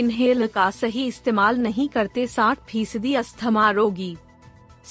Inhale का सही इस्तेमाल नहीं करते 60 फ़ीसदी अस्थमा रोगी।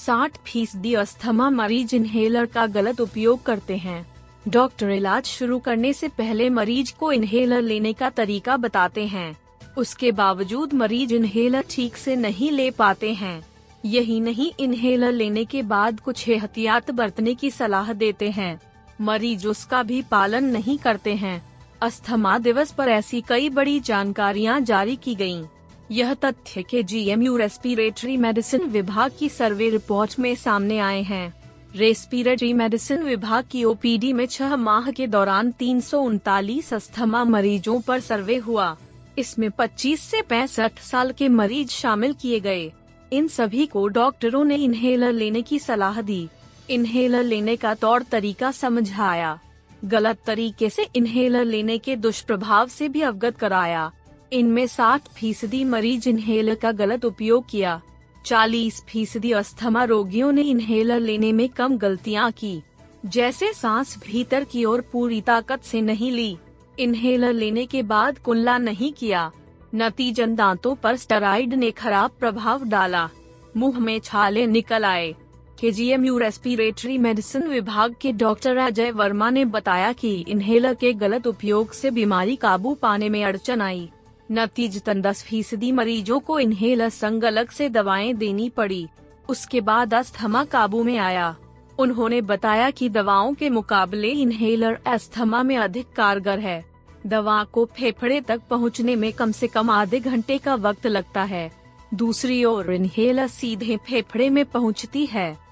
60 फ़ीसदी अस्थमा मरीज़ इन्हेलर का गलत उपयोग करते हैं। डॉक्टर इलाज शुरू करने से पहले मरीज़ को इन्हेलर लेने का तरीका बताते हैं। उसके बावजूद मरीज़ इन्हेलर ठीक से नहीं ले पाते हैं। यही नहीं इन्हेलर लेने के बाद कुछ एहतियात बरतने की सलाह देते हैं। मरीज़ उसका भी पालन नहीं करते हैं। अस्थमा दिवस पर ऐसी कई बड़ी जानकारियाँ जारी की गई यह तथ्य के जीएमयू रेस्पिरेटरी मेडिसिन विभाग की सर्वे रिपोर्ट में सामने आए हैं। रेस्पिरेटरी मेडिसिन विभाग की ओपीडी में छह माह के दौरान तीन सौ उनतालीस अस्थमा मरीजों पर सर्वे हुआ। इसमें 25 से पैंसठ साल के मरीज़ शामिल किए गए। इन सभी को डॉक्टरों ने इन्हेलर लेने की सलाह दी। इन्हेलर लेने का तौर तरीका समझाया। गलत तरीके से इन्हेलर लेने के दुष्प्रभाव से भी अवगत कराया। इनमें 60 फ़ीसदी मरीज़ इन्हेलर का गलत उपयोग किया। 40 फ़ीसदी अस्थमा रोगियों ने इन्हेलर लेने में कम गलतियाँ की। जैसे सांस भीतर की ओर पूरी ताकत से नहीं ली। इन्हेलर लेने के बाद कुल्ला नहीं किया। नतीजन दांतों पर स्टेराइड ने खराब प्रभाव डाला। मुँह में छाले निकल आए। के जी यू रेस्पिरेटरी मेडिसिन विभाग के डॉक्टर अजय वर्मा ने बताया कि इन्हेलर के गलत उपयोग से बीमारी काबू पाने में अड़चन आई। नतीजतन दस फ़ीसदी मरीजों को इन्हेलर संग अलग से दवाएँ देनी पड़ी। उसके बाद अस्थमा काबू में आया। उन्होंने बताया कि दवाओं के मुकाबले इन्हेलर अस्थमा में अधिक कारगर है। दवा को फेफड़े तक पहुँचने में कम से कम आधे घंटे का वक्त लगता है। दूसरी ओर इन्हेलर सीधे फेफड़े में पहुँचती है।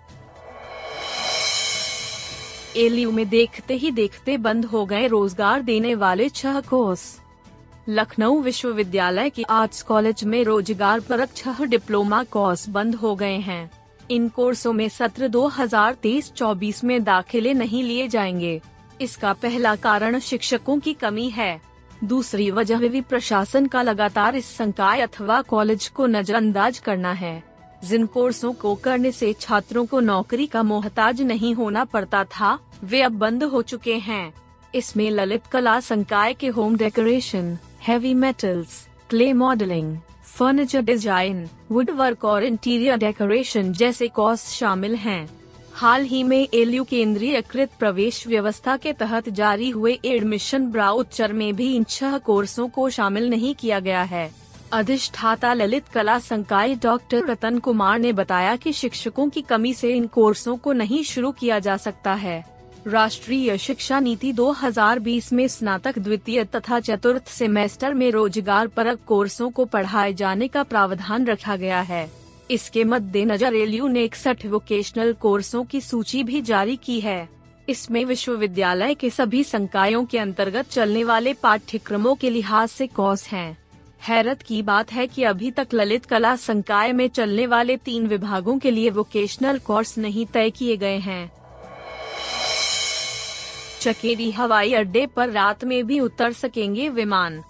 एलयू में देखते ही देखते बंद हो गए रोज़गार देने वाले छह कोर्स। लखनऊ विश्वविद्यालय के आर्ट्स कॉलेज में रोज़गार परक छह डिप्लोमा कोर्स बंद हो गए हैं। इन कोर्सों में सत्र 2023-24 में दाखिले नहीं लिए जाएँगे। इसका पहला कारण शिक्षकों की कमी है। दूसरी वजह भी प्रशासन का लगातार इस संकाय अथवा कॉलेज को नजरअंदाज करना है। जिन कोर्सों को करने से छात्रों को नौकरी का मोहताज नहीं होना पड़ता था, वे अब बंद हो चुके हैं इसमें ललित कला संकाय के home decoration heavy metals clay modelling furniture design wood work और इंटीरियर डेकोरेशन जैसे कोर्स शामिल हैं। हाल ही में एलयू केंद्रीयकृत प्रवेश व्यवस्था के तहत जारी हुए एडमिशन ब्राउचर में भी इन छह कोर्सों को शामिल नहीं किया गया है अधिष्ठाता ललित कला संकाय डॉक्टर रतन कुमार ने बताया कि शिक्षकों की कमी से इन कोर्सों को नहीं शुरू किया जा सकता है। राष्ट्रीय शिक्षा नीति 2020 में स्नातक, द्वितीय तथा चतुर्थ सेमेस्टर में रोज़गार परक कोर्सों को पढ़ाए जाने का प्रावधान रखा गया है। इसके मद्देनजर एलयू ने इकसठ वोकेशनल कोर्सों की सूची भी जारी की है। इसमें विश्वविद्यालय के सभी संकायों के अंतर्गत चलने वाले पाठ्यक्रमों के लिहाज से कोर्स हैं। हैरत की बात है कि अभी तक ललित कला संकाय में चलने वाले तीन विभागों के लिए वोकेशनल कोर्स नहीं तय किए गए हैं। चकेरी हवाई अड्डे पर रात में भी उतर सकेंगे विमान।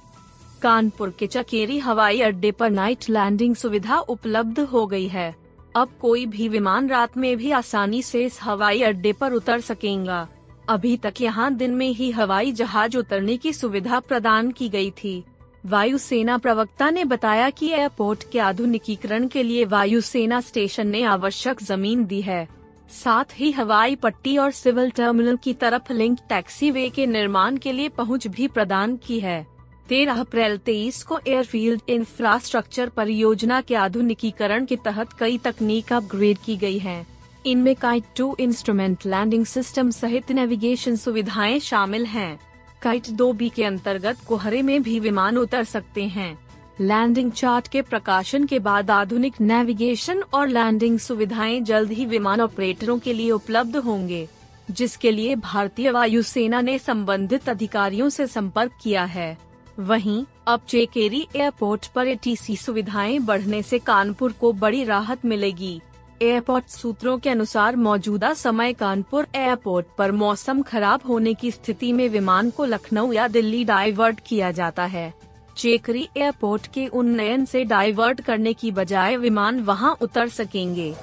कानपुर के चकेरी हवाई अड्डे पर नाइट लैंडिंग सुविधा उपलब्ध हो गई है। अब कोई भी विमान रात में भी आसानी से इस हवाई अड्डे पर उतर सकेगा। अभी तक यहाँ दिन में ही हवाई जहाज़ उतरने की सुविधा प्रदान की गई थी। वायुसेना प्रवक्ता ने बताया कि एयरपोर्ट के आधुनिकीकरण के लिए वायुसेना स्टेशन ने आवश्यक ज़मीन दी है साथ ही हवाई पट्टी और सिविल टर्मिनल की तरफ़ लिंक टैक्सी वे के निर्माण के लिए पहुँच भी प्रदान की है तेरह अप्रैल तेईस को एयरफील्ड इंफ्रास्ट्रक्चर परियोजना के आधुनिकीकरण के तहत कई तकनीक अपग्रेड की गई हैं। इनमें cat two instrument landing system सहित नेविगेशन सुविधाएँ शामिल हैं। काइट दो बी के अंतर्गत कोहरे में भी विमान उतर सकते हैं। लैंडिंग चार्ट के प्रकाशन के बाद आधुनिक नेविगेशन और लैंडिंग सुविधाएँ जल्द ही विमान ऑपरेटरों के लिए उपलब्ध होंगे, जिसके लिए भारतीय वायुसेना ने संबंधित अधिकारियों से संपर्क किया है। वहीं, अब चेकेरी एयरपोर्ट पर एटीसी सुविधाएँ बढ़ने से कानपुर को बड़ी राहत मिलेगी। एयरपोर्ट सूत्रों के अनुसार मौजूदा समय कानपुर एयरपोर्ट पर मौसम खराब होने की स्थिति में विमान को लखनऊ या दिल्ली डाइवर्ट किया जाता है। चेकरी एयरपोर्ट के उन्नयन से डाइवर्ट करने की बजाय विमान वहाँ उतर सकेंगे।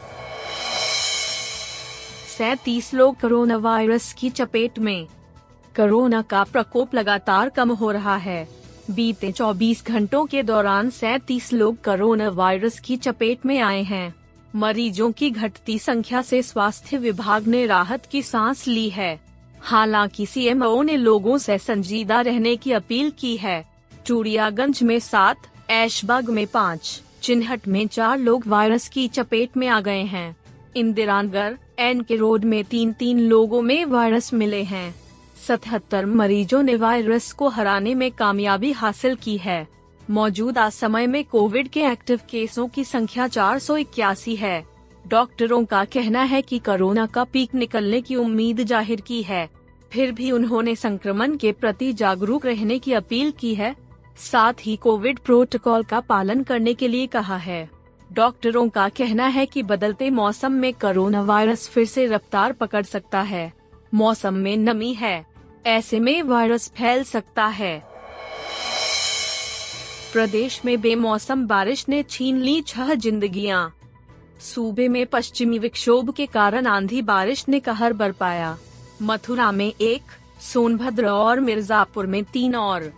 सैतीस लोग कोरोना वायरस की चपेट में। कोरोना का प्रकोप लगातार कम हो रहा है। बीते 24 घंटों के दौरान सैतीस लोग कोरोना वायरस की चपेट में आए हैं। मरीजों की घटती संख्या से स्वास्थ्य विभाग ने राहत की सांस ली है। हालाँकि सीएमओ ने लोगों से संजीदा रहने की अपील की है। चूड़ियागंज में सात, ऐशबाग में पाँच, चिन्हट में चार लोग वायरस की चपेट में आ गए हैं। इंदिरानगर एन के रोड में तीन तीन लोगों में वायरस मिले हैं। सतहत्तर मरीजों ने वायरस को हराने में कामयाबी हासिल की है। मौजूदा समय में कोविड के एक्टिव केसों की संख्या चार सौ इक्यासी है। डॉक्टरों का कहना है कि कोरोना का पीक निकलने की उम्मीद ज़ाहिर की है। फिर भी उन्होंने संक्रमण के प्रति जागरूक रहने की अपील की है। साथ ही कोविड प्रोटोकॉल का पालन करने के लिए कहा है। डॉक्टरों का कहना है कि बदलते मौसम में कोरोना वायरस फिर से रफ्तार पकड़ सकता है। मौसम में नमी है। ऐसे में वायरस फैल सकता है। प्रदेश में बेमौसम बारिश ने छीन ली छह जिंदगियाँ। सूबे में पश्चिमी विक्षोभ के कारण आंधी बारिश ने कहर बरपाया मथुरा में एक, सोनभद्र और मिर्जापुर में तीन और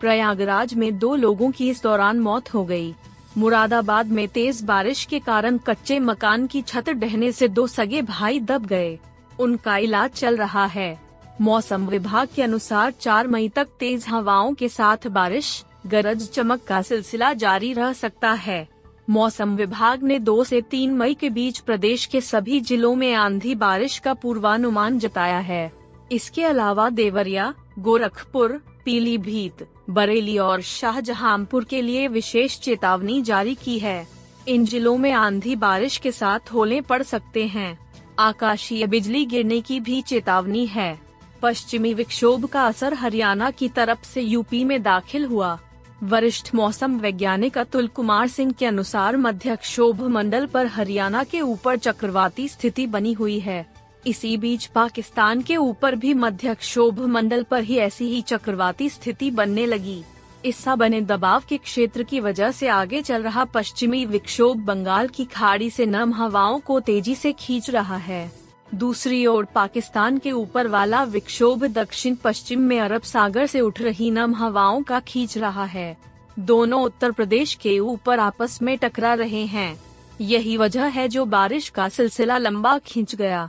प्रयागराज में दो लोगों की इस दौरान मौत हो गई। मुरादाबाद में तेज बारिश के कारण कच्चे मकान की छत ढहने से दो सगे भाई दब गए उनका इलाज चल रहा है मौसम विभाग के अनुसार 4 मई तक तेज हवाओं के साथ बारिश गरज चमक का सिलसिला जारी रह सकता है। मौसम विभाग ने 2 से 3 मई के बीच प्रदेश के सभी जिलों में आंधी बारिश का पूर्वानुमान जताया है। इसके अलावा देवरिया, गोरखपुर, पीलीभीत, बरेली और शाहजहांपुर के लिए विशेष चेतावनी जारी की है। इन जिलों में आंधी बारिश के साथ होले पड़ सकते हैं। आकाशीय बिजली गिरने की भी चेतावनी है। पश्चिमी विक्षोभ का असर हरियाणा की तरफ़ से यूपी में दाखिल हुआ। वरिष्ठ मौसम वैज्ञानिक अतुल कुमार सिंह के अनुसार मध्य क्षोभ मंडल पर हरियाणा के ऊपर चक्रवाती स्थिति बनी हुई है। इसी बीच पाकिस्तान के ऊपर भी मध्य क्षोभ मंडल पर ही ऐसी ही चक्रवाती स्थिति बनने लगी। इससा बने दबाव के क्षेत्र की वजह से आगे चल रहा पश्चिमी विक्षोभ बंगाल की खाड़ी से नम हवाओं को तेज़ी से खींच रहा है। दूसरी ओर पाकिस्तान के ऊपर वाला विक्षोभ दक्षिण पश्चिम में अरब सागर से उठ रही नम हवाओं का खींच रहा है। दोनों उत्तर प्रदेश के ऊपर आपस में टकरा रहे हैं। यही वजह है जो बारिश का सिलसिला लंबा खींच गया।